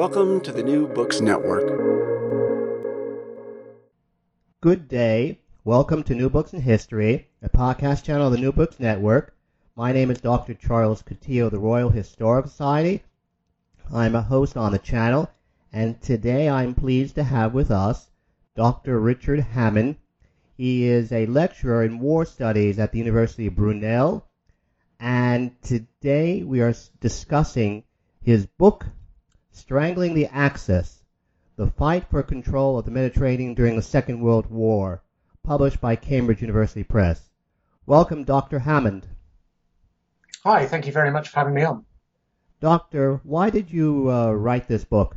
Welcome to the New Books Network. Good day. Welcome to New Books in History, a podcast channel of the New Books Network. My name is Dr. Charles Coutinho of the Royal Historical Society. I'm a host on the channel, and today I'm pleased to have with us Dr. Richard Hammond. He is a lecturer in war studies at the University of Brunel, and today we are discussing his book Strangling the Axis The Fight for Control of the Mediterranean During the Second World War, published by Cambridge University Press. Welcome, Dr. Hammond. Hi, thank you very much for having me on. Doctor, why did you uh, write this book?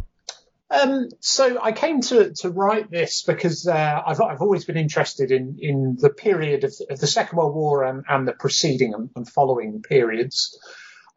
Um, so I came to, to write this because uh, I've, I've always been interested in, in the period of, of the Second World War and, and the preceding and, and following periods.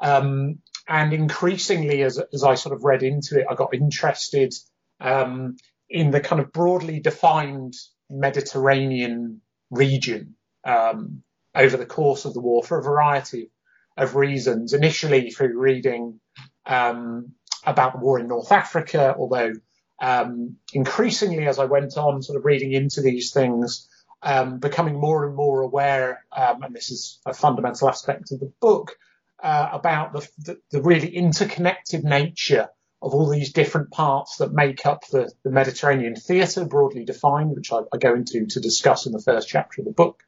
Um, and increasingly, as, as I sort of read into it, I got interested um, in the kind of broadly defined Mediterranean region um, over the course of the war for a variety of reasons. Initially, through reading um, about the war in North Africa, although um, increasingly, as I went on, sort of reading into these things, um, becoming more and more aware, um, and this is a fundamental aspect of the book, uh, about the, the, the, really interconnected nature of all these different parts that make up the, the Mediterranean theatre, broadly defined, which I, I, go into to discuss in the first chapter of the book,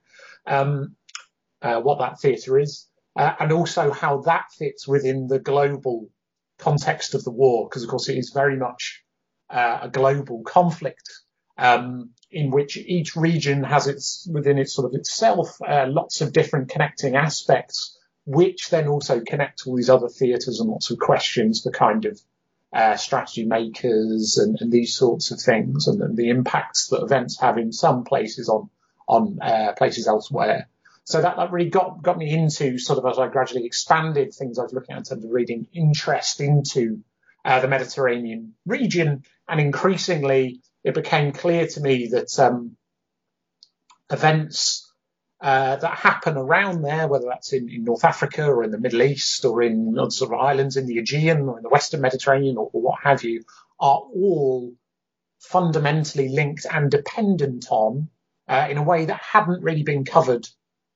um, uh, what that theatre is, uh, and also how that fits within the global context of the war, because of course it is very much uh, a global conflict. Um, in which each region has its within its sort of itself uh, lots of different connecting aspects which then also connect all these other theatres and lots of questions for kind of uh, strategy makers and, and, these sorts of things, and, and, the impacts that events have in some places on on uh, places elsewhere. So that, that really got got me into sort of as I gradually expanded things I was looking at in terms of reading interest into uh, the Mediterranean region, and increasingly it became clear to me that um, events uh, that happen around there, whether that's in, in, North Africa or in the Middle East or in sort of islands in the Aegean or in the Western Mediterranean or, or what have you, are all fundamentally linked and dependent on, uh, in a way that hadn't really been covered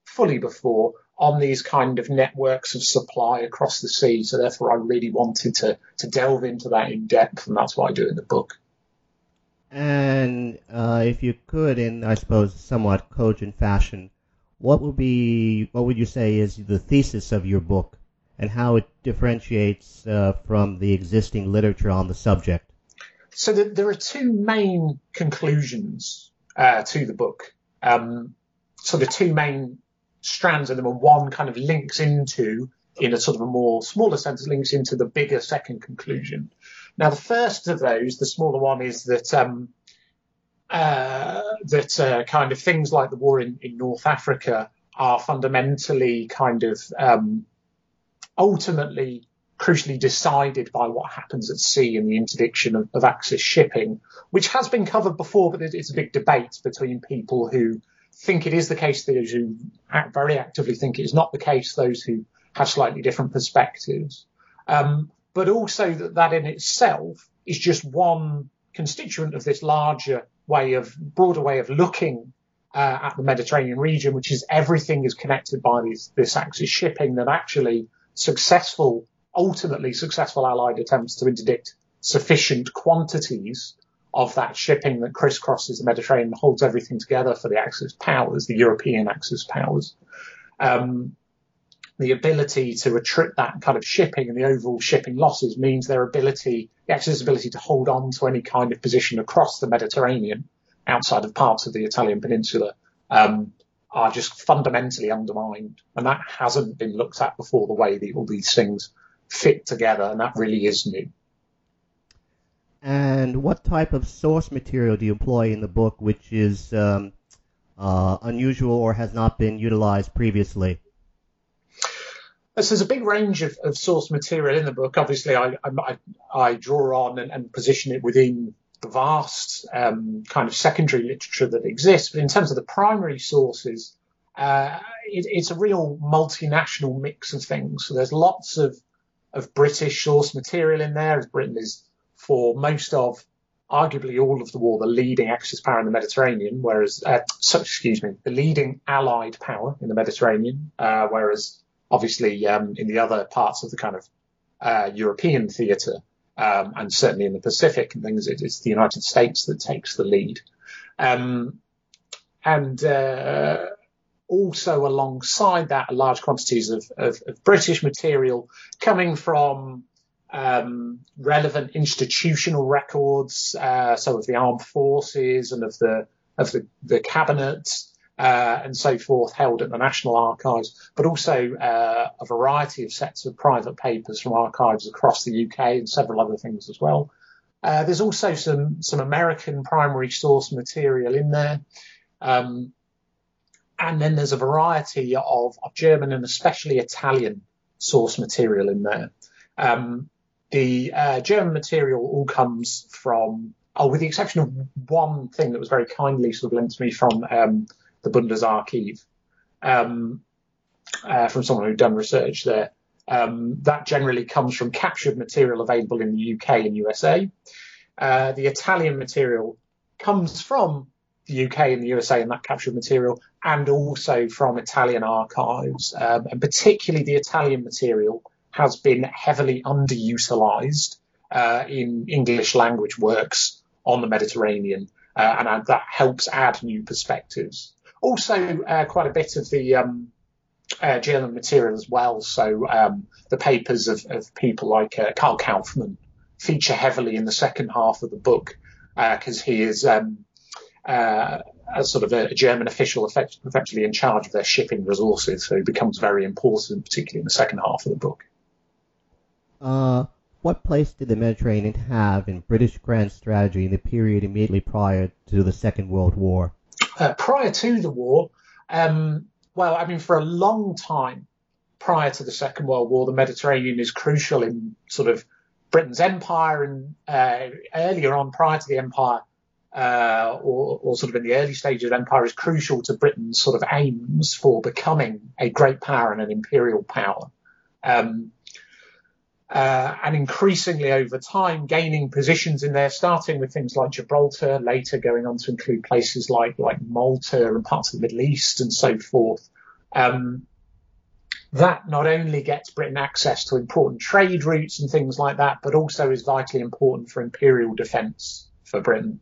fully before, on these kind of networks of supply across the sea. So therefore, I really wanted to to delve into that in depth, and that's what I do in the book. And uh, if you could, in I suppose somewhat cogent fashion, what would be what would you say is the thesis of your book and how it differentiates uh, from the existing literature on the subject? So the, there are two main conclusions uh, to the book. Um, so the two main strands of them, and one kind of links into, in a sort of a more smaller sense, links into the bigger second conclusion. Now, the first of those, the smaller one, is that um, uh, that uh, kind of things like the war in, in North Africa are fundamentally kind of um, ultimately crucially decided by what happens at sea and the interdiction of, of Axis shipping, which has been covered before, but it's a big debate between people who think it is the case, those who act, very actively think it is not the case, those who have slightly different perspectives. Um, but also that that in itself is just one constituent of this larger way of broader way of looking uh, at the Mediterranean region, which is everything is connected by these, this axis shipping that actually successful, ultimately successful Allied attempts to interdict sufficient quantities of that shipping that crisscrosses the Mediterranean holds everything together for the Axis powers, the European Axis powers. Um, the ability to restrict that kind of shipping and the overall shipping losses means their ability, the Axis ability to hold on to any kind of position across the Mediterranean outside of parts of the Italian peninsula um, are just fundamentally undermined. And that hasn't been looked at before the way that all these things fit together. And that really is new. And what type of source material do you employ in the book, which is um, uh, unusual or has not been utilized previously? So there's a big range of, of source material in the book. Obviously, I, I, I draw on and, and, position it within the vast um, kind of secondary literature that exists. But in terms of the primary sources, uh, it, it's a real multinational mix of things. So there's lots of, of British source material in there, as Britain is for most of, arguably all of the war, the leading Axis power in the Mediterranean, whereas, uh, excuse me, the leading Allied power in the Mediterranean, uh, whereas obviously um, in the other parts of the kind of uh, European theatre, um, and certainly in the Pacific and things, it's the United States that takes the lead. Um, and uh, also alongside that, large quantities of, of, of British material coming from um, relevant institutional records, uh, so of the armed forces and of the of the, the cabinet uh, and so forth, held at the National Archives, but also uh, a variety of sets of private papers from archives across the UK and several other things as well. Uh, there's also some some American primary source material in there. Um, and then there's a variety of, of, German and especially Italian source material in there. Um, the uh, German material all comes from, oh, with the exception of one thing that was very kindly sort of lent to me from um, the Bundesarchiv, um, uh, from someone who'd done research there. Um, that generally comes from captured material available in the UK and USA. Uh, the Italian material comes from the UK and the USA and that captured material, and also from Italian archives, um, and particularly the Italian material has been heavily underutilized uh, in English language works on the Mediterranean, uh, and that helps add new perspectives. Also, uh, quite a bit of the um, uh, German material as well. So um, the papers of, of people like uh, Karl Kaufmann feature heavily in the second half of the book because uh, he is um, uh, as sort of a, German official, effect, effectively in charge of their shipping resources. So he becomes very important, particularly in the second half of the book. Uh, what place did the Mediterranean have in British grand strategy in the period immediately prior to the Second World War? Uh, prior to the war, um, well, I mean, for a long time prior to the Second World War, the Mediterranean is crucial in sort of Britain's empire, and uh, earlier on, prior to the empire, uh, or, or, sort of in the early stages of empire, is crucial to Britain's sort of aims for becoming a great power and an imperial power. Um, uh, and increasingly over time gaining positions in there, starting with things like Gibraltar, later going on to include places like like Malta and parts of the Middle East and so forth. Um, that not only gets Britain access to important trade routes and things like that, but also is vitally important for imperial defence for Britain.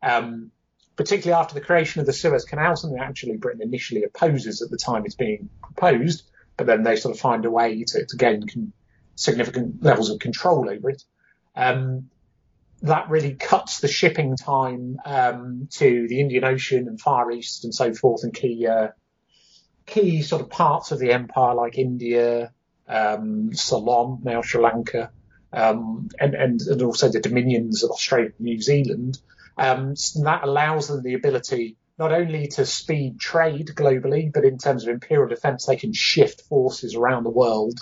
Um, particularly after the creation of the Suez Canal, something actually Britain initially opposes at the time it's being proposed, but then they sort of find a way to, to gain con- significant levels of control over it. Um, that really cuts the shipping time um, to the Indian Ocean and Far East and so forth, and key uh, key sort of parts of the empire like India, um, Ceylon, now Sri Lanka, um, and, and, and also the dominions of Australia and New Zealand. Um, so that allows them the ability not only to speed trade globally, but in terms of imperial defence, they can shift forces around the world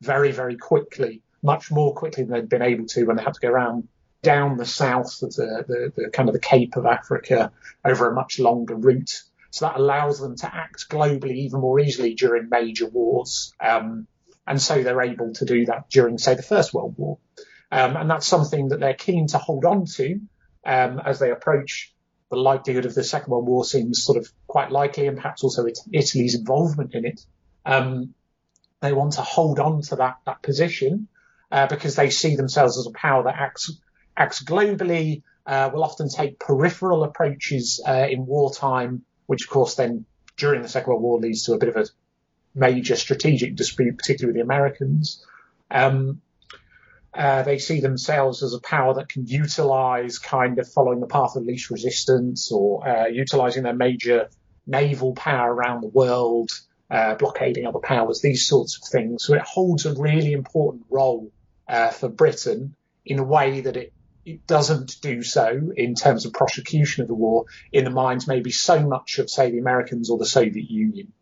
very, very quickly, much more quickly than they'd been able to when they had to go around down the south of the, the, the kind of the Cape of Africa over a much longer route. So that allows them to act globally even more easily during major wars. Um, and so they're able to do that during, say, the First World War. Um, and that's something that they're keen to hold on to um, as they approach the likelihood of the Second World War seems sort of quite likely, and perhaps also Italy's involvement in it. Um, they want to hold on to that that position uh, because they see themselves as a power that acts acts globally. Uh, will often take peripheral approaches uh, in wartime, which of course then during the Second World War leads to a bit of a major strategic dispute, particularly with the Americans. Um, uh, they see themselves as a power that can utilize kind of following the path of least resistance or uh, utilizing their major naval power around the world uh, blockading other powers, these sorts of things. So it holds a really important role uh, for Britain in a way that it it doesn't do so in terms of prosecution of the war in the minds maybe so much of, say, the Americans or the Soviet Union.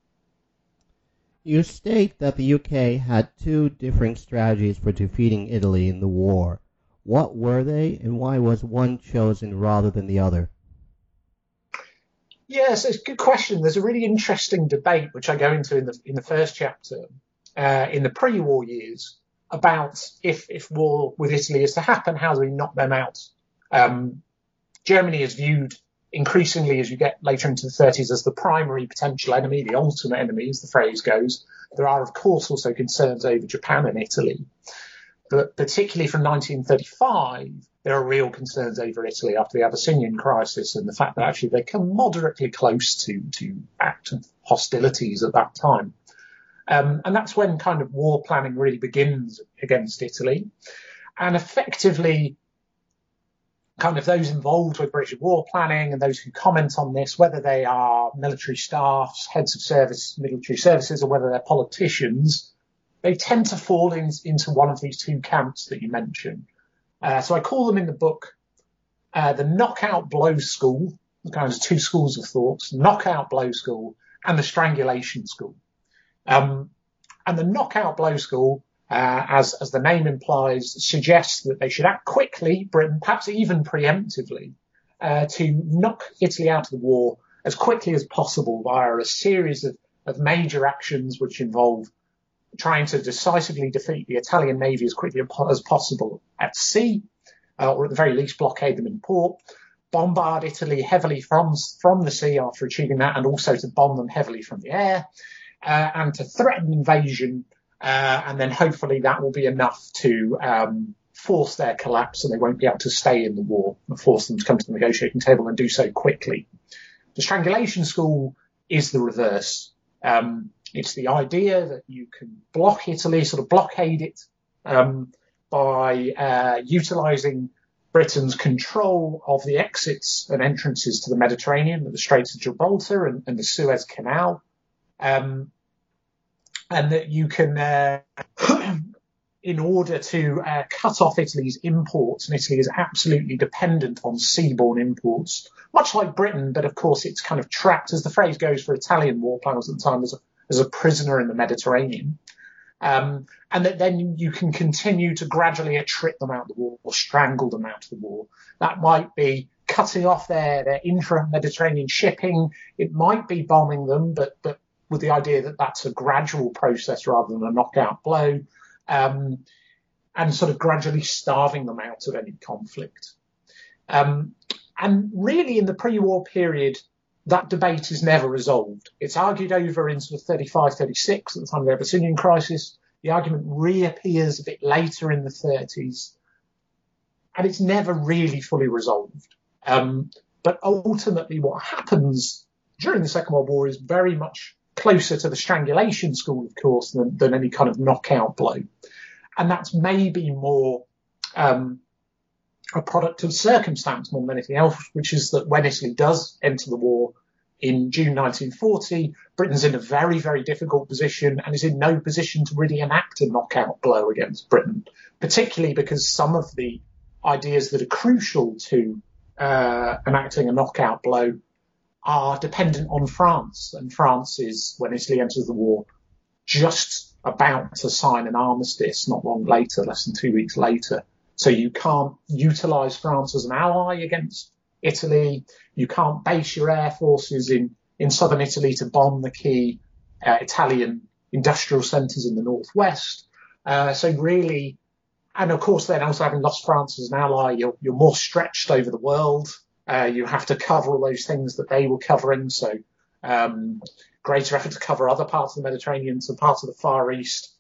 You state that the UK had two differing strategies for defeating Italy in the war. What were they, and why was one chosen rather than the other? Yes, it's a good question. There's a really interesting debate which I go into in the in the first chapter uh, in the pre-war years about if if war with Italy is to happen, how do we knock them out? Um, Germany is viewed increasingly as you get later into the 30s as the primary potential enemy, the ultimate enemy, as the phrase goes. There are, of course, also concerns over Japan and Italy. But particularly from 1935, there are real concerns over Italy after the Abyssinian crisis and the fact that actually they come moderately close to, to active hostilities at that time. Um, and that's when kind of war planning really begins against Italy. And effectively, kind of those involved with British war planning and those who comment on this, whether they are military staffs, heads of service, military services, or whether they're politicians, they tend to fall in, into one of these two camps that you mentioned. Uh, so I call them in the book uh, the knockout blow school, kind of two schools of thought, knockout blow school and the strangulation school. Um, and the knockout blow school uh, as, as the name implies, suggests that they should act quickly, Britain, perhaps even preemptively, uh, to knock Italy out of the war as quickly as possible via a series of, of major actions which involve trying to decisively defeat the Italian navy as quickly as possible at sea, uh, or at the very least blockade them in port, bombard Italy heavily from from the sea after achieving that, and also to bomb them heavily from the air, uh, and to threaten invasion uh, and then hopefully that will be enough to um, force their collapse and they won't be able to stay in the war and force them to come to the negotiating table and do so quickly. The strangulation school is the reverse. Um, it's the idea that you can block Italy, sort of blockade it um, by uh, utilizing Britain's control of the exits and entrances to the Mediterranean, the Straits of Gibraltar and, and the Suez Canal, um, and that you can, uh, in order to uh, cut off Italy's imports, and Italy is absolutely dependent on seaborne imports, much like Britain, but of course it's kind of trapped, as the phrase goes for Italian war planners at the time, a, as a prisoner in the Mediterranean. Um, and that then you can continue to gradually attrit them out of the war or strangle them out of the war. That might be cutting off their, their intra-Mediterranean shipping. It might be bombing them, but, but with the idea that that's a gradual process rather than a knockout blow, um, and sort of gradually starving them out of any conflict. Um, and really, in the pre-war period, that debate is never resolved. It's argued over in sort of 35, 36 at the time of the Abyssinian crisis. The argument reappears a bit later in the 30s, and it's never really fully resolved. Um, but ultimately, what happens during the Second World War is very much closer to the strangulation school, of course, than, than any kind of knockout blow. And that's maybe more um, a product of circumstance more than anything else, which is that when Italy does enter the war in June 1940, Britain's in a very, very difficult position and is in no position to really enact a knockout blow against Britain, particularly because some of the ideas that are crucial to uh, enacting a knockout blow are dependent on France, and France is, when Italy enters the war, just about to sign an armistice not long later, less than two weeks later. So you can't utilize France as an ally against Italy. You can't base your air forces in, in southern Italy to bomb the key uh, Italian industrial centres in the northwest. Uh, so really, and of course, then also having lost France as an ally, you're, you're more stretched over the world. Uh, you have to cover all those things that they were covering. So um, greater effort to cover other parts of the Mediterranean, some parts of the Far East.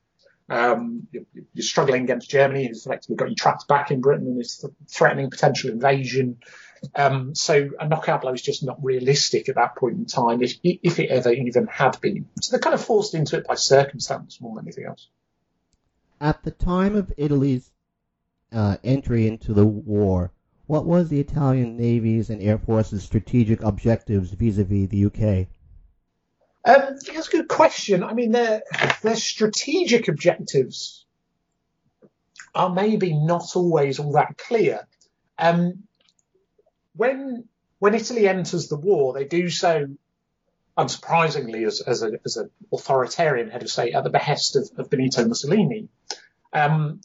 Um, you're, you're, struggling against Germany, who's effectively got you trapped back in Britain and is threatening potential invasion. Um, so a knockout blow is just not realistic at that point in time, if, if it ever even had been. So they're kind of forced into it by circumstance more than anything else. At the time of Italy's uh, entry into the war, what was the Italian Navy's and Air Force's strategic objectives vis-a-vis the UK? Um, that's a good question. I mean, their their strategic objectives are maybe not always all that clear. Um, when when Italy enters the war, they do so unsurprisingly as, as, as an authoritarian head of state at the behest of, of Benito Mussolini. Um,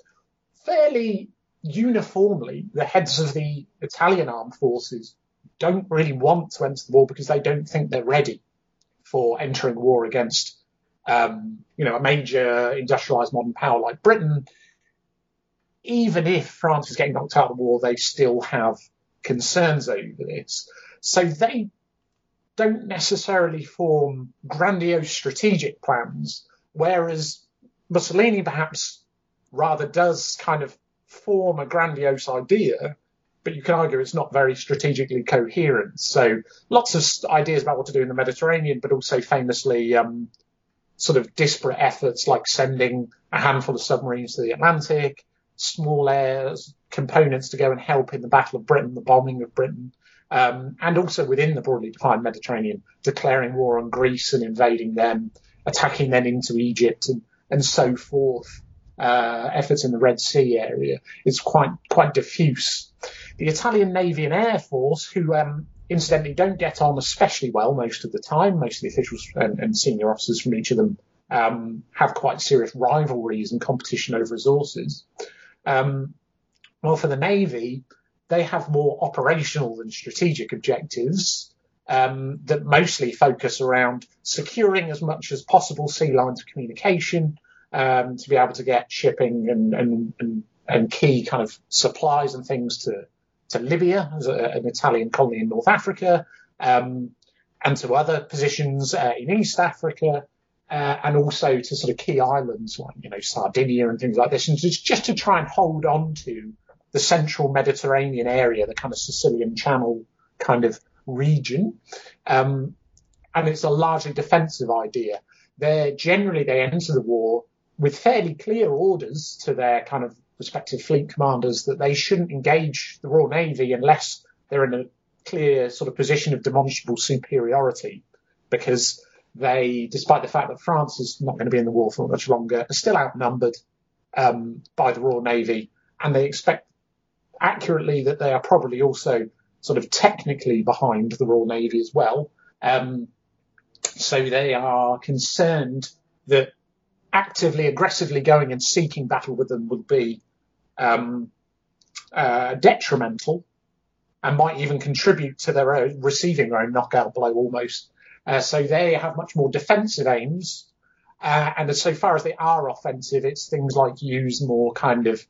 fairly uniformly, the heads of the Italian armed forces don't really want to enter the war because they don't think they're ready for entering war against, um, you know, a major industrialized modern power like Britain. Even if France is getting knocked out of the war, they still have concerns over this. So they don't necessarily form grandiose strategic plans, whereas Mussolini perhaps rather does kind of form a grandiose idea, but you can argue it's not very strategically coherent. So lots of ideas about what to do in the Mediterranean, but also famously um, sort of disparate efforts like sending a handful of submarines to the Atlantic, small air components to go and help in the Battle of Britain, the bombing of Britain, um, and also within the broadly defined Mediterranean, declaring war on Greece and invading them, attacking then into Egypt and, and so forth. Uh, efforts in the Red Sea area is quite quite diffuse. The Italian Navy and Air Force, who um, incidentally don't get on especially well most of the time, most of the officials and, and senior officers from each of them um, have quite serious rivalries and competition over resources. Um, well, for the Navy, they have more operational than strategic objectives um, that mostly focus around securing as much as possible sea lines of communication um, to be able to get shipping and, and, and, and, key kind of supplies and things to, to Libya, an Italian colony in North Africa, um, and to other positions uh, in East Africa. Uh, and also to sort of key islands like you know Sardinia and things like this, and just, just to try and hold on to the central Mediterranean area, the kind of Sicilian Channel kind of region. Um, and it's a largely defensive idea. They generally they enter the war with fairly clear orders to their kind of respective fleet commanders that they shouldn't engage the Royal Navy unless they're in a clear sort of position of demonstrable superiority, because they, despite the fact that France is not going to be in the war for much longer, are still outnumbered um, by the Royal Navy, and they expect accurately that they are probably also sort of technically behind the Royal Navy as well. Um, so they are concerned that actively, aggressively going and seeking battle with them would be um, uh, detrimental and might even contribute to their own receiving their own knockout blow almost. Uh, so they have much more defensive aims. Uh, and so far as they are offensive, it's things like use more kind of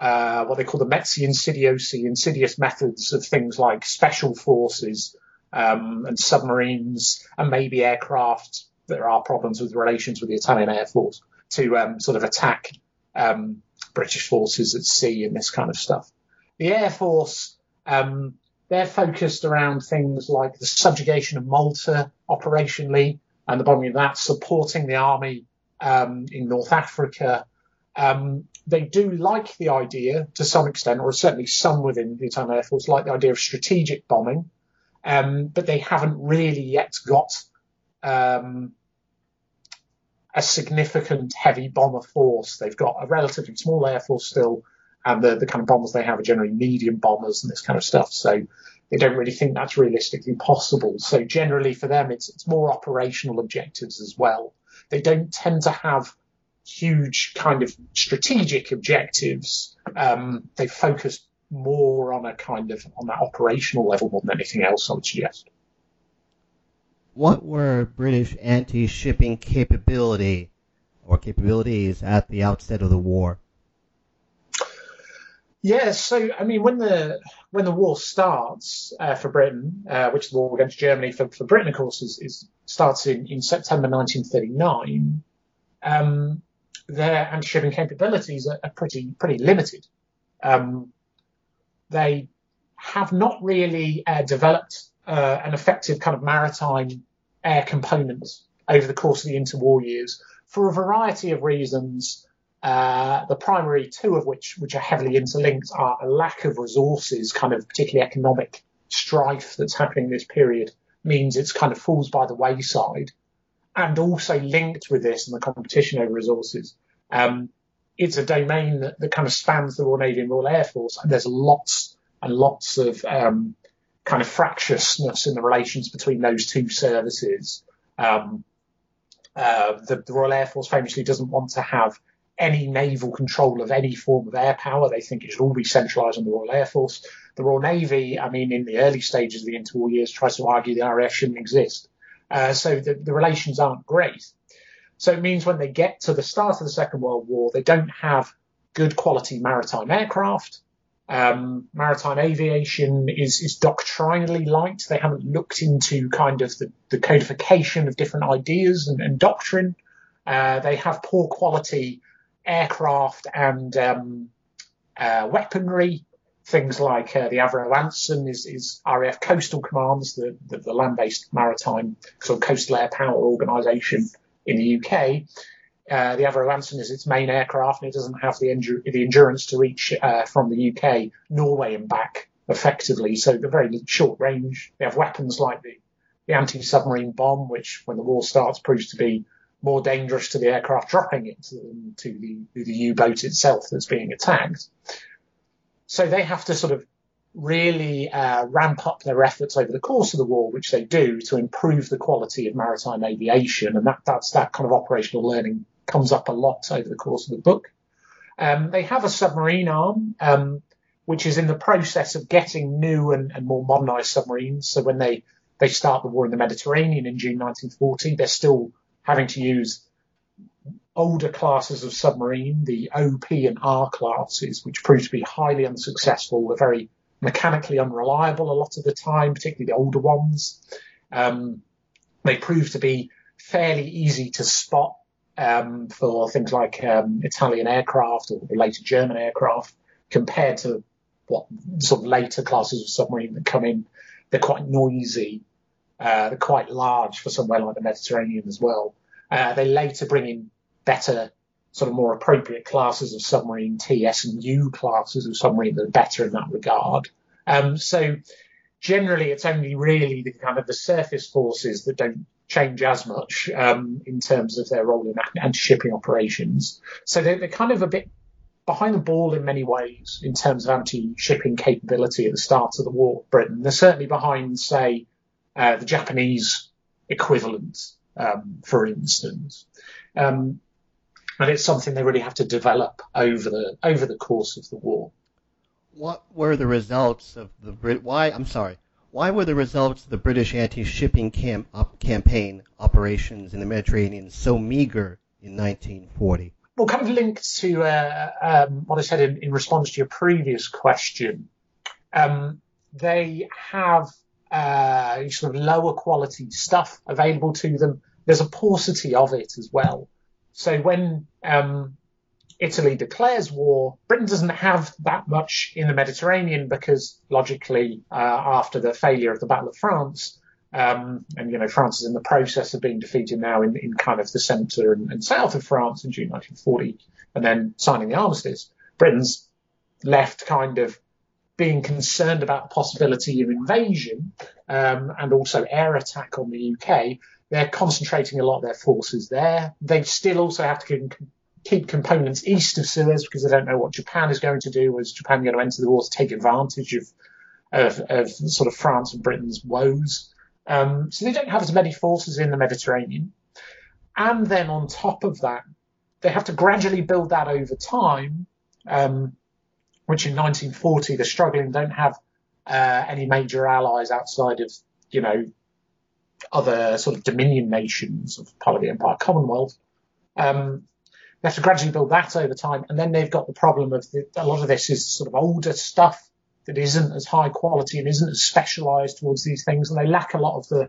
uh, what they call the Mezzi Insidiosi, insidious methods of things like special forces um, and submarines and maybe aircraft. There are problems with relations with the Italian Air Force to um, sort of attack um, British forces at sea and this kind of stuff. The Air Force, um, they're focused around things like the subjugation of Malta operationally and the bombing of that, supporting the army um, in North Africa, um, they do like the idea to some extent, or certainly some within the Italian Air Force like the idea of strategic bombing, um, but they haven't really yet got um, a significant heavy bomber force. They've got a relatively small air force still, and the, the kind of bombers they have are generally medium bombers and this kind of stuff. So they don't really think that's realistically possible. So generally for them, it's it's more operational objectives as well. They don't tend to have huge kind of strategic objectives. Um, they focus more on a kind of on that operational level more than anything else. I would suggest. What were British anti-shipping capability or capabilities at the outset of the war? Yeah, so I mean, when the when the war starts uh, for Britain, uh, which the war against Germany for, for Britain, of course, is, is starts in, in September 1939. Um, their anti-shipping capabilities are, are pretty pretty limited. Um, they have not really uh, developed uh, an effective kind of maritime air component over the course of the interwar years for a variety of reasons. Uh, the primary two of which, which are heavily interlinked, are a lack of resources, kind of particularly economic strife that's happening in this period means it's kind of falls by the wayside and also linked with this and the competition over resources. Um, it's a domain that, that, kind of spans the Royal Navy and Royal Air Force, and there's lots and lots of um, kind of fractiousness in the relations between those two services. Um, uh, the, the, Royal Air Force famously doesn't want to have any naval control of any form of air power. They think it should all be centralised on the Royal Air Force. The Royal Navy, I mean, in the early stages of the interwar years, tries to argue the RAF shouldn't exist. Uh, so the, the relations aren't great. So it means when they get to the start of the Second World War, they don't have good quality maritime aircraft. Um, maritime aviation is, is doctrinally light. They haven't looked into kind of the, the codification of different ideas and, and doctrine. Uh, they have poor quality aircraft and um, uh, weaponry. Things like uh, the Avro Anson is, is RAF Coastal Commands, the, the, the land-based maritime sort of coastal air power organisation in the UK. Uh, the Avro Anson is its main aircraft and it doesn't have the, endur- the endurance to reach uh, from the UK, Norway and back effectively. So they're very short range. They have weapons like the, the anti-submarine bomb, which when the war starts proves to be more dangerous to the aircraft dropping it than to the, the U-boat itself that's being attacked. So they have to sort of really uh, ramp up their efforts over the course of the war, which they do to improve the quality of maritime aviation, and that that's that kind of operational learning comes up a lot over the course of the book. Um, they have a submarine arm, um, which is in the process of getting new and, and more modernised submarines. So when they they start the war in the Mediterranean in June 1940, they're still having to use older classes of submarine, the OP and R classes, which proved to be highly unsuccessful, were very mechanically unreliable a lot of the time, particularly the older ones. Um, they prove to be fairly easy to spot um, for things like um, Italian aircraft or later German aircraft compared to what sort of later classes of submarine that come in. They're quite noisy. Uh, they're quite large for somewhere like the Mediterranean as well. Uh, they later bring in better, sort of more appropriate classes of submarine, TS and U classes of submarine that are better in that regard. Um, so generally, it's only really the kind of the surface forces that don't change as much um, in terms of their role in anti-shipping operations. So they're, they're, kind of a bit behind the ball in many ways in terms of anti-shipping capability at the start of the war. with Britain, they're certainly behind, say, uh, the Japanese equivalent, um, for instance. Um, and it's something they really have to develop over the over the course of the war. What were the results of the Brit? Why I'm sorry. Why were the results of the British anti-shipping camp, op, campaign operations in the Mediterranean so meager in 1940? Well, kind of linked to uh, um, what I said in, in, response to your previous question, um, they have uh, sort of lower quality stuff available to them. There's a paucity of it as well. So when um, Italy declares war, Britain doesn't have that much in the Mediterranean because logically, uh, after the failure of the Battle of France, um, and you know France is in the process of being defeated now in, in kind of the centre and, and, south of France in June 1940, and then signing the armistice. Britain's left kind of being concerned about the possibility of invasion um, and also air attack on the UK, they're concentrating a lot of their forces there. They still also have to keep, components east of Suez because they don't know what Japan is going to do. Is Japan going to enter the war to take advantage of of, of sort of France and Britain's woes? Um, so they don't have as many forces in the Mediterranean. And then on top of that, they have to gradually build that over time, um, which in 1940 they're struggling, don't have uh, any major allies outside of, you know, other sort of dominion nations of part of the Empire Commonwealth. Um, they have to gradually build that over time, and then they've got the problem of the, a lot of this is sort of older stuff that isn't as high quality and isn't as specialised towards these things, and they lack a lot of the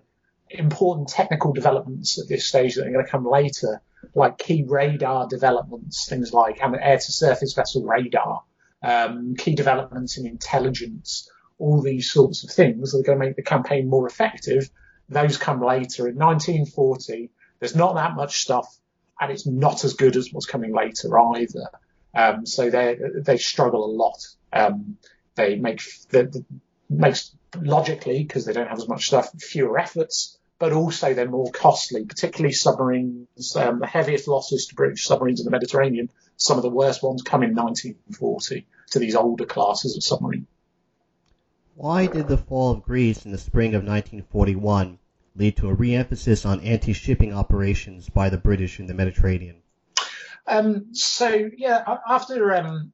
important technical developments at this stage that are going to come later, like key radar developments, things like air-to-surface vessel radar, um, key developments in intelligence, all these sorts of things that are going to make the campaign more effective. Those come later. In 1940, there's not that much stuff, and it's not as good as what's coming later either. Um, so they they struggle a lot. Um, they make the, makes logically because they don't have as much stuff, fewer efforts, but also they're more costly, particularly submarines. Um, the heaviest losses to British submarines in the Mediterranean, some of the worst ones come in 1940 to these older classes of submarine. Why did the fall of Greece in the spring of 1941 lead to a re-emphasis on anti-shipping operations by the British in the Mediterranean? Um, so yeah, after um,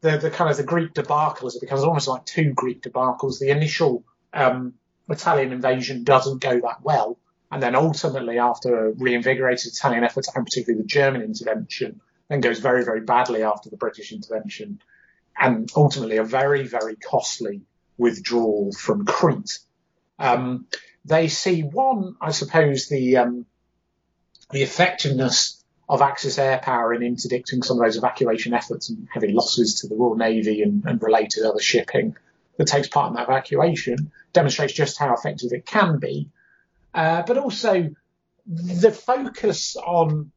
the the kind of the Greek debacle, as it becomes almost like two Greek debacles. The initial um, Italian invasion doesn't go that well, and then ultimately, after a reinvigorated Italian efforts, and particularly the German intervention, then goes very very badly after the British intervention, and ultimately a very very costly withdrawal from Crete. Um, they see one, I suppose, the um, the effectiveness of Axis air power in interdicting some of those evacuation efforts and heavy losses to the Royal Navy and, and related other shipping that takes part in that evacuation demonstrates just how effective it can be. Uh, but also the focus on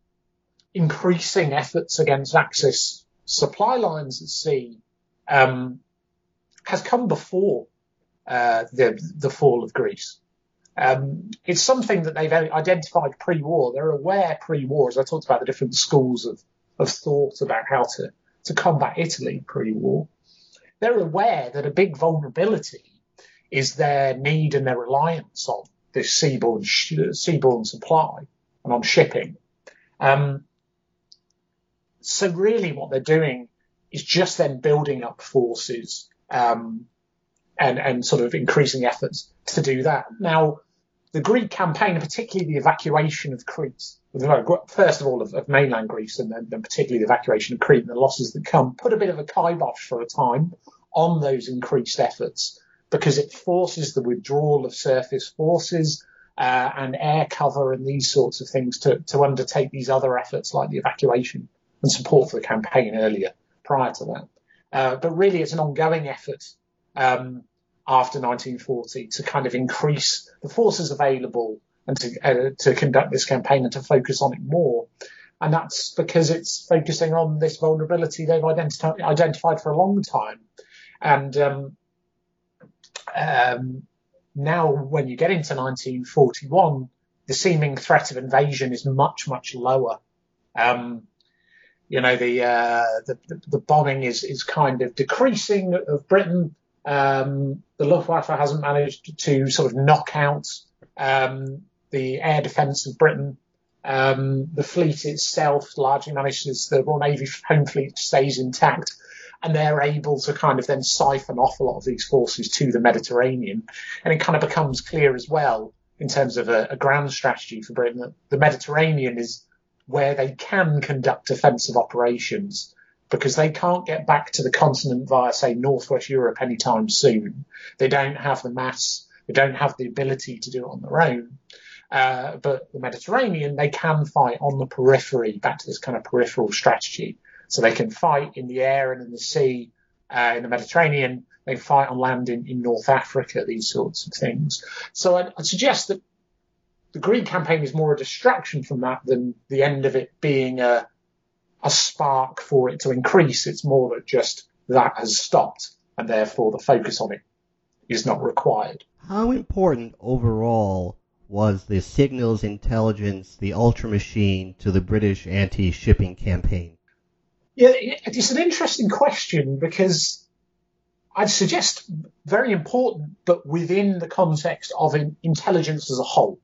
increasing efforts against Axis supply lines at sea um, has come before uh, the the fall of Greece. Um, it's something that they've identified pre-war. They're aware pre-war, as I talked about the different schools of, of thought about how to, to combat Italy pre-war. They're aware that a big vulnerability is their need and their reliance on this seaborne, seaborne supply and on shipping. Um, so really what they're doing is just then building up forces um, and, and sort of increasing efforts to do that. Now, the Greek campaign, and particularly the evacuation of Crete, first of all of, of mainland Greece, and then, then, particularly the evacuation of Crete and the losses that come, put a bit of a kibosh for a time on those increased efforts because it forces the withdrawal of surface forces uh, and air cover and these sorts of things to, to undertake these other efforts like the evacuation and support for the campaign earlier prior to that. Uh, but really, it's an ongoing effort um, after 1940 to kind of increase the forces available and to, uh, to conduct this campaign and to focus on it more. And that's because it's focusing on this vulnerability they've identi- identified for a long time. And um, um, now, when you get into 1941, the seeming threat of invasion is much, much lower. Um, you know, the, uh, the, the bombing is is kind of decreasing of Britain. Um, the Luftwaffe hasn't managed to sort of knock out um, the air defence of Britain. Um, the fleet itself largely manages, the Royal Navy home fleet stays intact, and they're able to kind of then siphon off a lot of these forces to the Mediterranean. And it kind of becomes clear as well in terms of a, a ground strategy for Britain that the Mediterranean is where they can conduct offensive operations because they can't get back to the continent via, say, Northwest Europe anytime soon. They don't have the mass, they don't have the ability to do it on their own. Uh, but the Mediterranean, they can fight on the periphery, back to this kind of peripheral strategy. So they can fight in the air and in the sea, uh, in the Mediterranean. They fight on land in, in North Africa, these sorts of things. So I'd, I'd suggest that the Greek campaign is more a distraction from that than the end of it being a, a spark for it to increase. It's more that just that has stopped and therefore the focus on it is not required. How important overall was the signals intelligence, the ultra machine to the British anti-shipping campaign? Yeah, it's an interesting question because I'd suggest very important, but within the context of intelligence as a whole.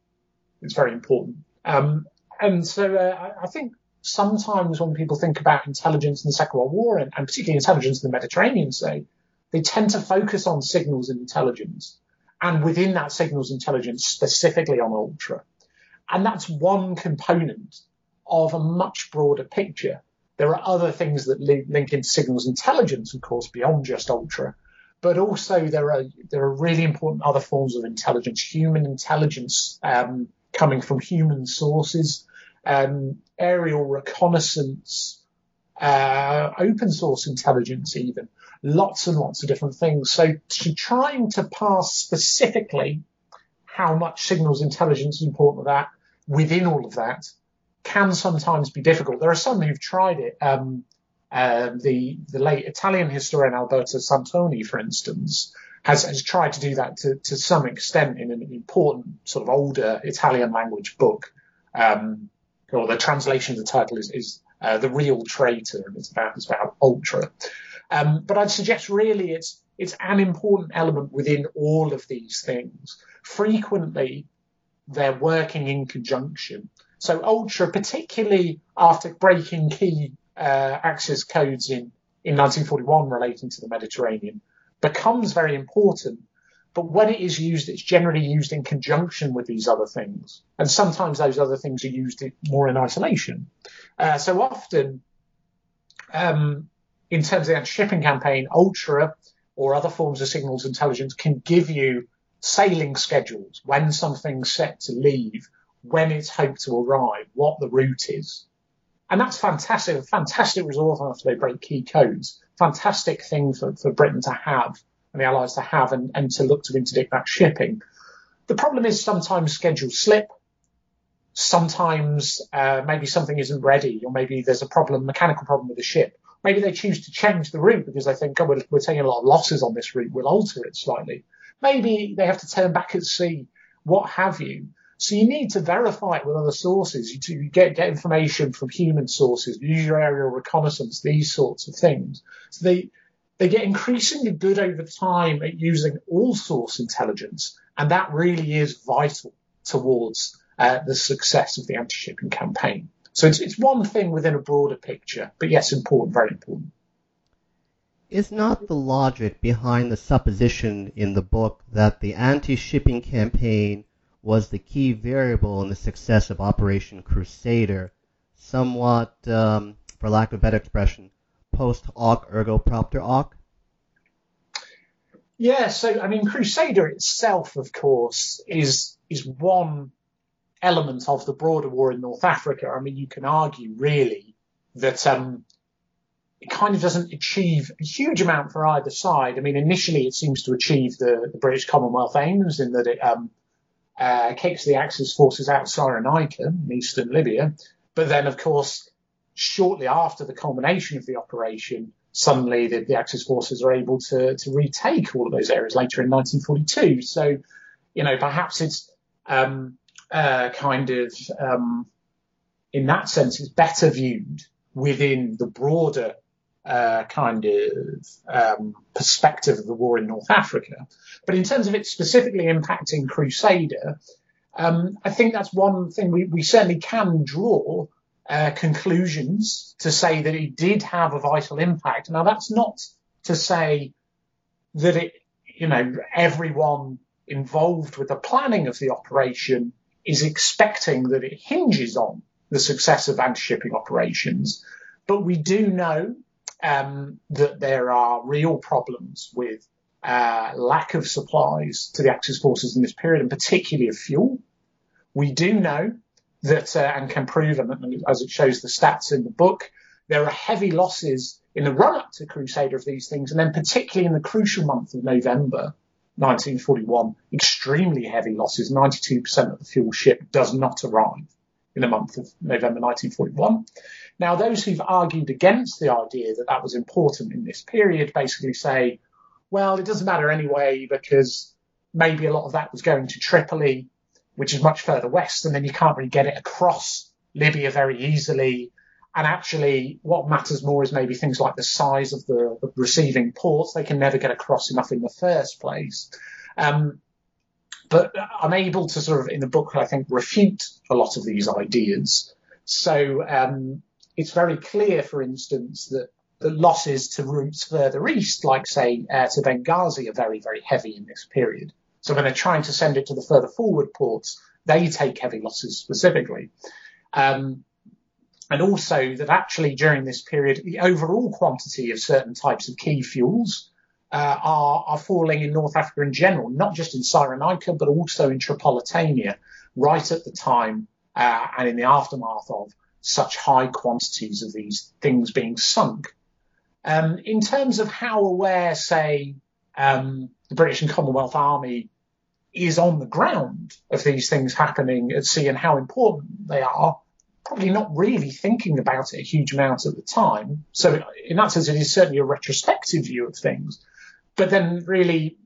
It's very important. Um, and so uh, I think sometimes when people think about intelligence in the Second World War and, and particularly intelligence in the Mediterranean, say, they tend to focus on signals and intelligence. And within that signals intelligence, specifically on ultra. And that's one component of a much broader picture. There are other things that link into signals intelligence, of course, beyond just ultra. But also there are there are really important other forms of intelligence, human intelligence um, coming from human sources, um, aerial reconnaissance, uh, open source intelligence, even lots and lots of different things. So to trying to pass specifically how much signals intelligence is important to that within all of that can sometimes be difficult. There are some who've tried it. Um, uh, the the late Italian historian Alberto Santoni, for instance, has, has tried to do that to, to some extent in an important sort of older Italian language book. Um, or the translation of the title is, is uh, The Real Traitor, and it's about, it's about Ultra. Um, but I'd suggest really it's, it's an important element within all of these things. Frequently, they're working in conjunction. So Ultra, particularly after breaking key uh, Axis codes in, in 1941 relating to the Mediterranean, becomes very important. But when it is used, it's generally used in conjunction with these other things. And sometimes those other things are used more in isolation. Uh, so often, um, in terms of the anti-shipping campaign, Ultra or other forms of signals intelligence can give you sailing schedules, when something's set to leave, when it's hoped to arrive, what the route is. And that's fantastic, fantastic resource after they break key codes. Fantastic thing for, for Britain to have and the Allies to have and, and to look to interdict that shipping. The problem is sometimes schedules slip. Sometimes uh, maybe something isn't ready, or maybe there's a problem, mechanical problem with the ship. Maybe they choose to change the route because they think, oh, we're, we're taking a lot of losses on this route. We'll alter it slightly. Maybe they have to turn back at sea, what have you. So you need to verify it with other sources. You, you get, get information from human sources, use your aerial reconnaissance, these sorts of things. So they, they get increasingly good over time at using all source intelligence. And that really is vital towards uh, the success of the anti-shipping campaign. So it's, it's one thing within a broader picture, but yes, important, very important. Is not the logic behind the supposition in the book that the anti-shipping campaign was the key variable in the success of Operation Crusader somewhat, um, for lack of a better expression, post hoc ergo propter hoc? Yeah, so I mean, Crusader itself, of course, is is one element of the broader war in North Africa. I mean, you can argue really that um, it kind of doesn't achieve a huge amount for either side. I mean, initially it seems to achieve the, the British Commonwealth aims in that it um, uh, kicks the Axis forces out of Cyrenaica in eastern Libya. But then, of course, shortly after the culmination of the operation, suddenly the, the Axis forces are able to, to retake all of those areas later in 1942. So, you know, perhaps it's um, uh, kind of, um, in that sense, it's better viewed within the broader uh, kind of um, perspective of the war in North Africa. But in terms of it specifically impacting Crusader, um, I think that's one thing we, we certainly can draw uh, conclusions to say that it did have a vital impact. Now that's not to say that it, you know, everyone involved with the planning of the operation is expecting that it hinges on the success of anti-shipping operations. But we do know um, that there are real problems with uh, lack of supplies to the Axis forces in this period, and particularly of fuel. We do know that, uh, and can prove, and as it shows the stats in the book, there are heavy losses in the run up to Crusader of these things, and then particularly in the crucial month of November 1941, extremely heavy losses. 92% of the fuel ship does not arrive in the month of November 1941. Now, those who've argued against the idea that that was important in this period basically say, well, it doesn't matter anyway because maybe a lot of that was going to Tripoli, which is much further west, and then you can't really get it across Libya very easily. And actually, what matters more is maybe things like the size of the, receiving ports. They can never get across enough in the first place. Um, but I'm able to sort of, in the book, I think, refute a lot of these ideas. So um, it's very clear, for instance, that the losses to routes further east, like say uh, to Benghazi, are very, very heavy in this period. So when they're trying to send it to the further forward ports, they take heavy losses specifically. Um, and also that actually during this period, the overall quantity of certain types of key fuels uh, are, are falling in North Africa in general, not just in Cyrenaica, but also in Tripolitania, right at the time uh, and in the aftermath of such high quantities of these things being sunk. Um, in terms of how aware, say, um, the British and Commonwealth Army is on the ground of these things happening at sea and how important they are, probably not really thinking about it a huge amount at the time. So in that sense, it is certainly a retrospective view of things. But then really,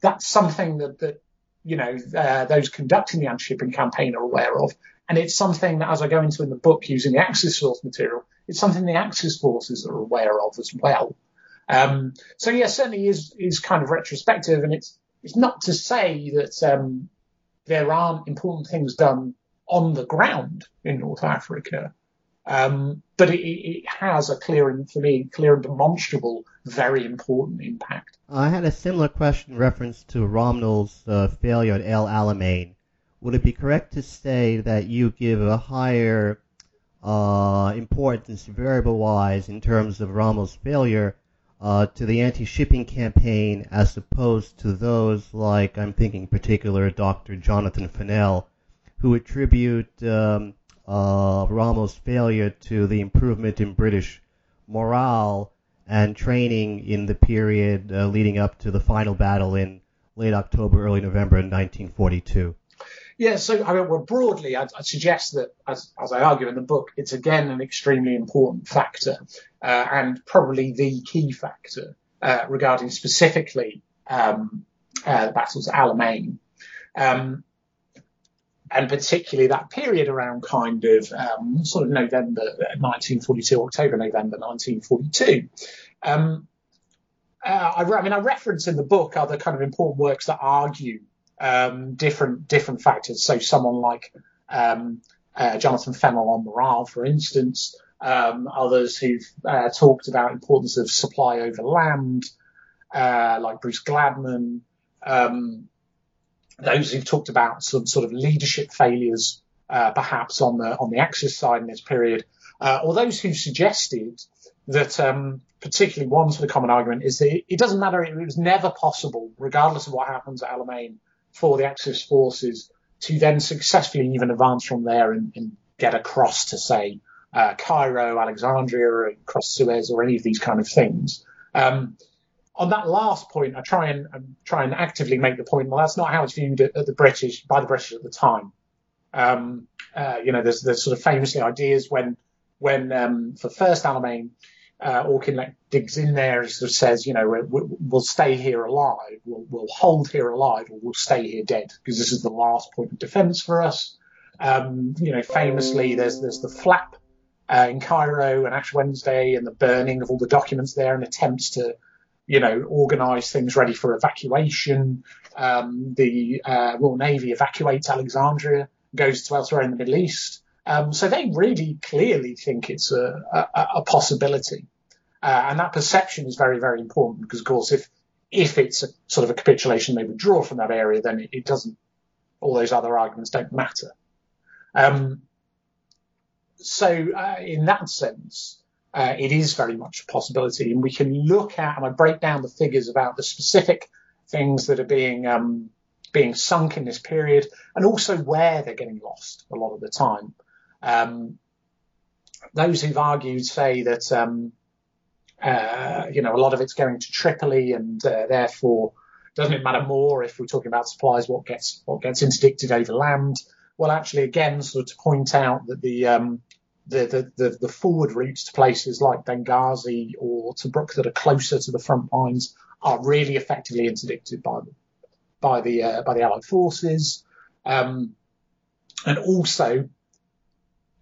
that's something that, that you know, uh, those conducting the anti-shipping campaign are aware of. And it's something that, as I go into in the book using the Axis source material, it's something the Axis forces are aware of as well. Um, so yeah, certainly is is kind of retrospective, and it's it's not to say that um, there aren't important things done on the ground in North Africa, um, but it, it, has a clear and for me clear and demonstrable, very important impact. I had a similar question in reference to Rommel's uh, failure at El Alamein. Would it be correct to say that you give a higher uh, importance variable-wise in terms of Rommel's failure uh, to the anti-shipping campaign as opposed to those like I'm thinking in particular Dr. Jonathan Fennell, who attribute um, uh, Rommel's failure to the improvement in British morale and training in the period uh, leading up to the final battle in late October, early November in 1942. Yeah, so I mean, well, broadly, I'd, I'd suggest that, as, as, I argue in the book, it's again an extremely important factor uh, and probably the key factor uh, regarding specifically um, uh, the battles at Alamein. Um, and particularly that period around kind of um, sort of November 1942, uh, October, November 1942. Um, uh, I, I, mean, I reference in the book other kind of important works that argue um, different different factors. So someone like um, uh, Jonathan Fennell on morale, for instance, um, others who've uh, talked about importance of supply over land, uh, like Bruce Gladman, um, those who've talked about some sort of leadership failures, uh, perhaps on the on the Axis side in this period, uh, or those who've suggested that um, particularly one sort of common argument is that it, it doesn't matter; it was never possible, regardless of what happens at Alamein, for the Axis forces to then successfully even advance from there and, and get across to say uh, Cairo, Alexandria, across Suez, or any of these kind of things. Um, on that last point, I try and um, try and actively make the point. Well, that's not how it's viewed at, at the British by the British at the time. Um, uh, you know, there's there's sort of famously ideas when when um, for first Alamein, uh, Auchinleck digs in there. and sort of says, you know, we'll, we'll stay here alive, we'll, we'll, hold here alive, or we'll stay here dead, because this is the last point of defence for us. Um, you know, famously, there's there's the flap uh, in Cairo and Ash Wednesday, and the burning of all the documents there, and attempts to, you know, organise things ready for evacuation. Um, the uh, Royal Navy evacuates Alexandria, goes to elsewhere in the Middle East. Um, so they really clearly think it's a, a, a possibility. Uh, and that perception is very, very important because, of course, if if it's a sort of a capitulation, they withdraw from that area, then it, it doesn't. All those other arguments don't matter. Um, so, uh, in that sense, uh, it is very much a possibility, and we can look at and I break down the figures about the specific things that are being um, being sunk in this period, and also where they're getting lost a lot of the time. Um, those who've argued say that um, uh, you know a lot of it's going to Tripoli, and uh, therefore doesn't it matter more if we're talking about supplies what gets what gets interdicted over land? Well, actually, again, sort of to point out that the um, the, the, the, forward routes to places like Benghazi or Tobruk that are closer to the front lines are really effectively interdicted by the by the uh, by the Allied forces, um, and also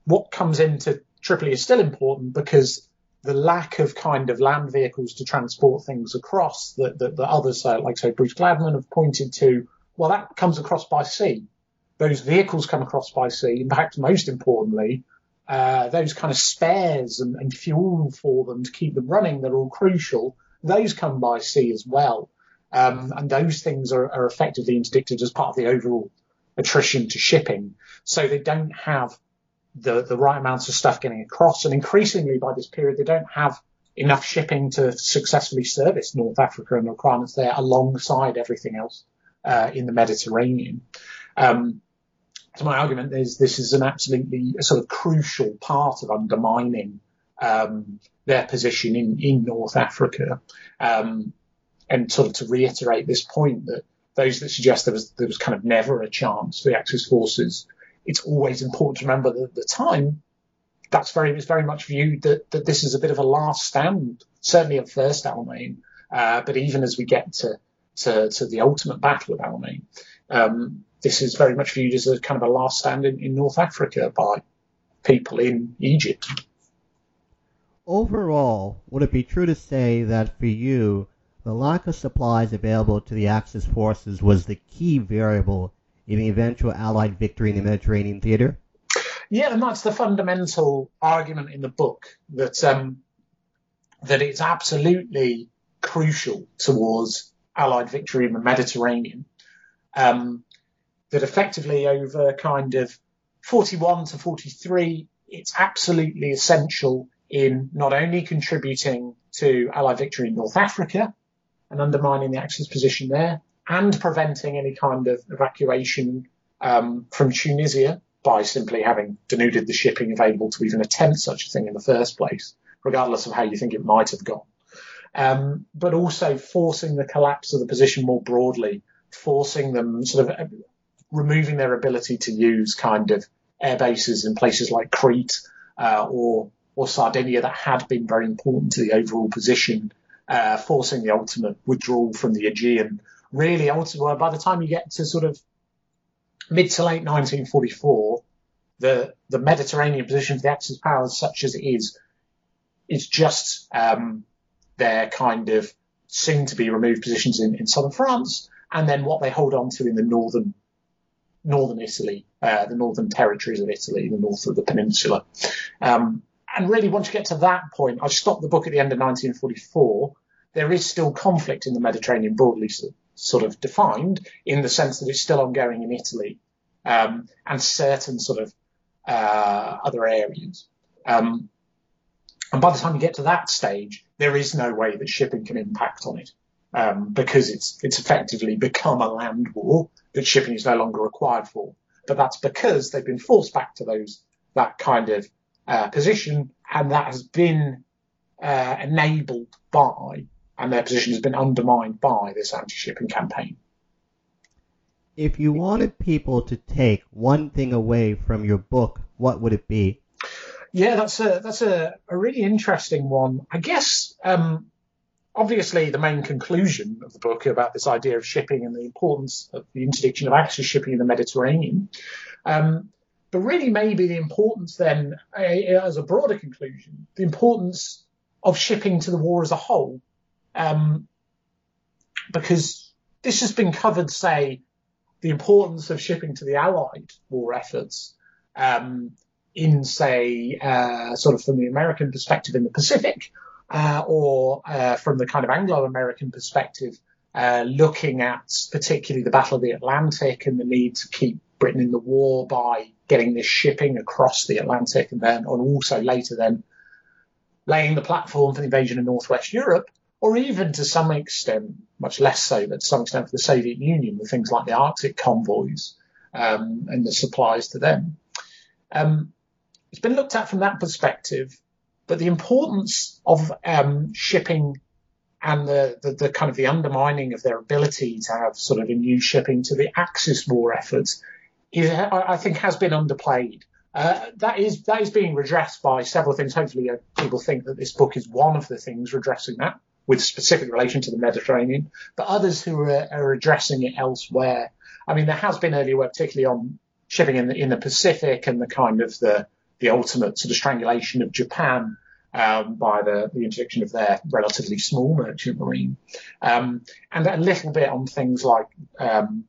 what comes into Tripoli is still important because the lack of kind of land vehicles to transport things across that, that, that others, uh, like so Bruce Gladman, have pointed to, well, that comes across by sea. Those vehicles come across by sea. and perhaps most importantly, uh, those kind of spares and, and, fuel for them to keep them running, they're all crucial. Those come by sea as well. Um, and those things are, are effectively interdicted as part of the overall attrition to shipping. So they don't have the, the right amounts of stuff getting across. And increasingly by this period, they don't have enough shipping to successfully service North Africa and the requirements there alongside everything else uh, in the Mediterranean. Um, so my argument is this is an absolutely sort of crucial part of undermining um, their position in, in North Africa. Um, and sort of to reiterate this point that those that suggest there was there was kind of never a chance for the Axis forces it's always important to remember that at the time, that's very, it's very much viewed that, that this is a bit of a last stand, certainly at first Alamein. Uh, but even as we get to, to, to the ultimate battle of Alamein, um, this is very much viewed as a kind of a last stand in, in North Africa by people in Egypt. overall, would it be true to say that for you, the lack of supplies available to the Axis forces was the key variable in the eventual Allied victory in the Mediterranean theater? Yeah, and that's the fundamental argument in the book that um, that it's absolutely crucial towards Allied victory in the Mediterranean. Um, that effectively over kind of 41 to 43, it's absolutely essential in not only contributing to Allied victory in North Africa and undermining the Axis position there, and preventing any kind of evacuation um, from Tunisia by simply having denuded the shipping available to even attempt such a thing in the first place, regardless of how you think it might have gone. Um, but also forcing the collapse of the position more broadly, forcing them sort of uh, removing their ability to use kind of air bases in places like Crete uh, or or Sardinia that had been very important to the overall position, uh, forcing the ultimate withdrawal from the Aegean. Really, by the time you get to sort of mid to late 1944, the the Mediterranean position of the Axis powers, such as it is, is just um, their kind of soon to be removed positions in, in southern France, and then what they hold on to in the northern northern Italy, uh, the northern territories of Italy, the north of the peninsula. Um, and really, once you get to that point, I stopped the book at the end of 1944. There is still conflict in the Mediterranean, broadly sort of defined, in the sense that it's still ongoing in Italy um, and certain sort of uh, other areas. Um, and by the time you get to that stage, there is no way that shipping can impact on it um, because it's it's effectively become a land war that shipping is no longer required for. But that's because they've been forced back to those that kind of uh, position, and that has been uh, enabled by, and their position has been undermined by this anti-shipping campaign. If you wanted people to take one thing away from your book, what would it be? Yeah, that's a that's a, a really interesting one. I guess um, obviously the main conclusion of the book about this idea of shipping and the importance of the interdiction of Axis shipping in the Mediterranean. Um, but really, maybe the importance then, as a broader conclusion, the importance of shipping to the war as a whole. Um, because this has been covered, say, the importance of shipping to the Allied war efforts um, in, say, uh, sort of from the American perspective in the Pacific, uh, or uh, from the kind of Anglo-American perspective, uh, looking at particularly the Battle of the Atlantic and the need to keep Britain in the war by getting this shipping across the Atlantic and then, and also later then laying the platform for the invasion of Northwest Europe, or even to some extent, much less so, but to some extent for the Soviet Union with things like the Arctic convoys um, and the supplies to them. Um, it's been looked at from that perspective but the importance of um, shipping and the, the, the, kind of the undermining of their ability to have sort of a new shipping to the Axis war efforts is, I think, has been underplayed. Uh, that is that is being redressed by several things. Hopefully, uh, people think that this book is one of the things redressing that, with specific relation to the Mediterranean. But others who are, are addressing it elsewhere. I mean, there has been earlier work, particularly on shipping in the in the Pacific and the kind of the the ultimate sort of strangulation of Japan um, by the, the interdiction of their relatively small merchant marine, um, and a little bit on things like um,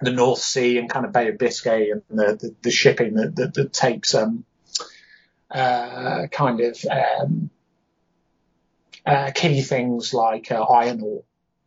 the North Sea and kind of Bay of Biscay and the, the, the shipping that, that, that takes um, uh, kind of um, uh, key things like uh, iron ore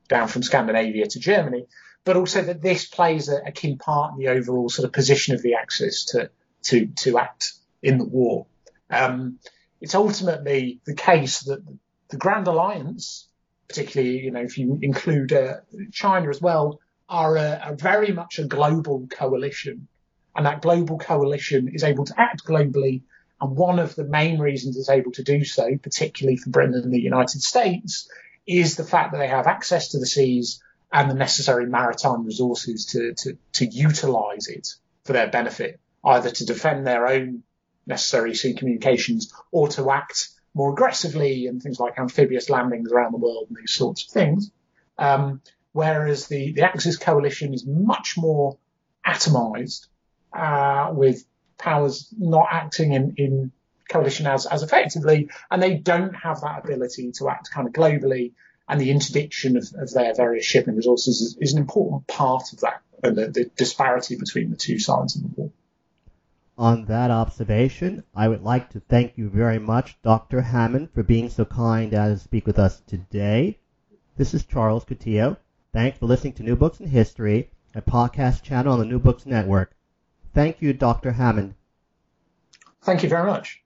down from Scandinavia to Germany, but also that this plays a, a, key part in the overall sort of position of the Axis to to to act in the war. Um, it's ultimately the case that the Grand Alliance, particularly, you know, if you include uh, China as well, are a, a very much a global coalition. And that global coalition is able to act globally. And one of the main reasons it's able to do so, particularly for Britain and the United States, is the fact that they have access to the seas and the necessary maritime resources to, to, to utilize it for their benefit, either to defend their own necessary sea communications or to act more aggressively and things like amphibious landings around the world and these sorts of things. Um, whereas the, the Axis coalition is much more atomized, uh, with powers not acting in, in coalition as, as effectively, and they don't have that ability to act kind of globally. And the interdiction of, of their various shipping resources is, is, an important part of that, and the, the disparity between the two sides of the war. On that observation, I would like to thank you very much, Dr. Hammond, for being so kind as to speak with us today. This is Charles Coutinho. Thanks for listening to New Books in History, a podcast channel on the New Books Network. Thank you, Dr. Hammond. Thank you very much.